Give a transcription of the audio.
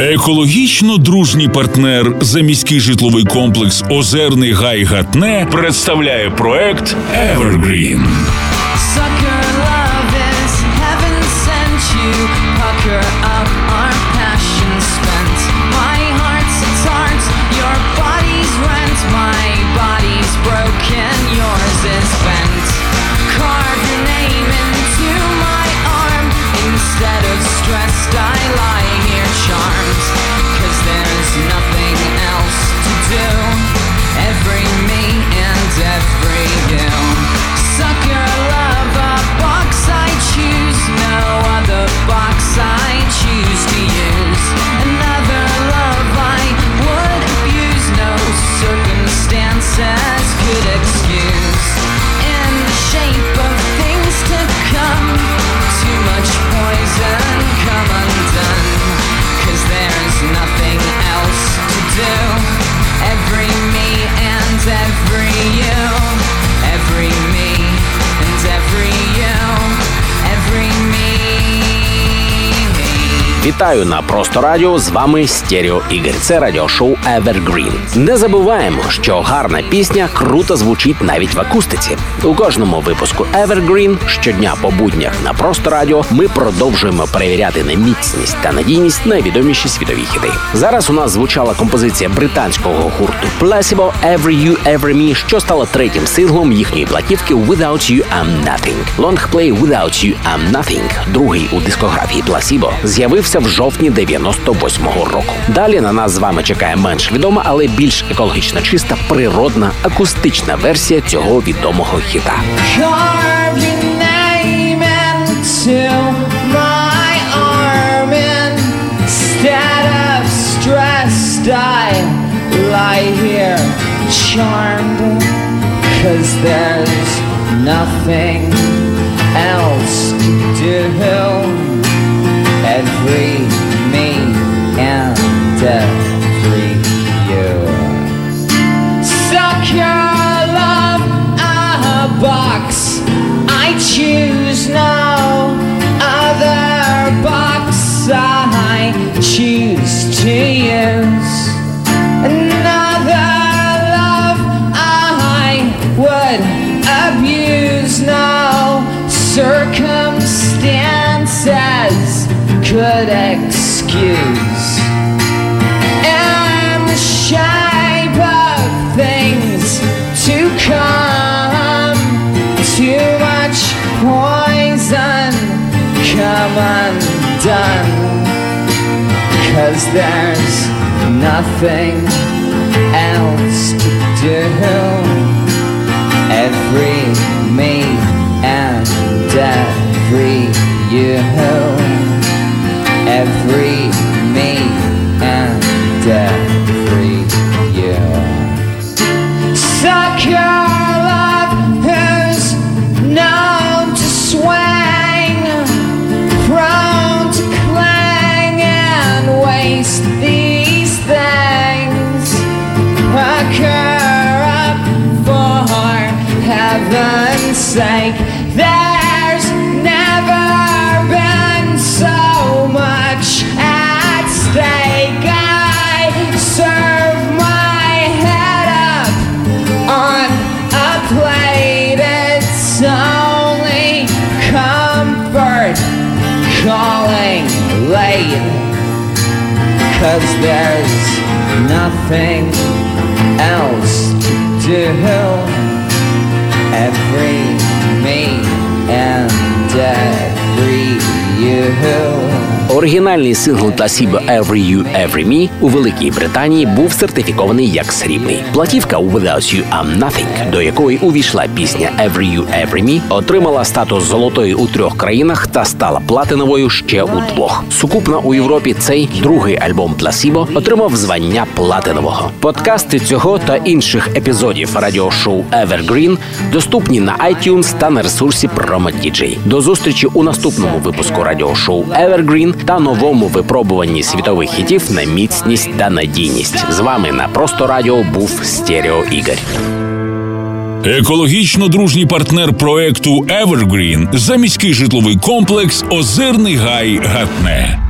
Екологічно дружній партнер за міський житловий комплекс Озерний Гай Гатне представляє проект Evergreen. Sucker love is heaven sent you. Pucker Вітаю на просто радіо. З вами Стерео Ігор. Це радіошоу Evergreen. Не забуваємо, що гарна пісня круто звучить навіть в акустиці. У кожному випуску Evergreen щодня по буднях на просто радіо ми продовжуємо перевіряти на міцність та надійність найвідоміші світові хіти. Зараз у нас звучала композиція британського гурту Placebo Every You Every Me, що стала третім синглом їхньої платівки Without You I'm Nothing. Лонгплей Without You I'm Nothing, другий у дискографії Placebo, з'явився в жовтні 98-го року. Далі на нас з вами чекає менш відома, але більш екологічно чиста, природна, акустична версія цього відомого хіта. Charmed, cause there's nothing else box. I choose no other box. I choose to use another love. I would abuse no circumstances could excuse undone. Cause there's nothing else to do. Every me and every you. Every me and every heaven's sake. There's never been so much at stake. I serve my head up on a plate. It's only comfort calling late. Cause there's nothing else to do. Every me and every you. Оригінальний сингл Placebo Every You Every Me у Великій Британії був сертифікований як срібний. Платівка Without You I'm Nothing, до якої увійшла пісня Every You Every Me, отримала статус золотої у трьох країнах та стала платиновою ще у двох. Сукупно у Європі цей другий альбом Placebo отримав звання платинового. Подкасти цього та інших епізодів радіошоу Evergreen доступні на iTunes та на ресурсі Promo DJ. До зустрічі у наступному випуску радіошоу Evergreen та новому випробуванні світових хітів на міцність та надійність. З вами на просто радіо був Стерео Ігор. Екологічно дружній партнер проекту Evergreen за міський житловий комплекс Озерний Гай Гатне.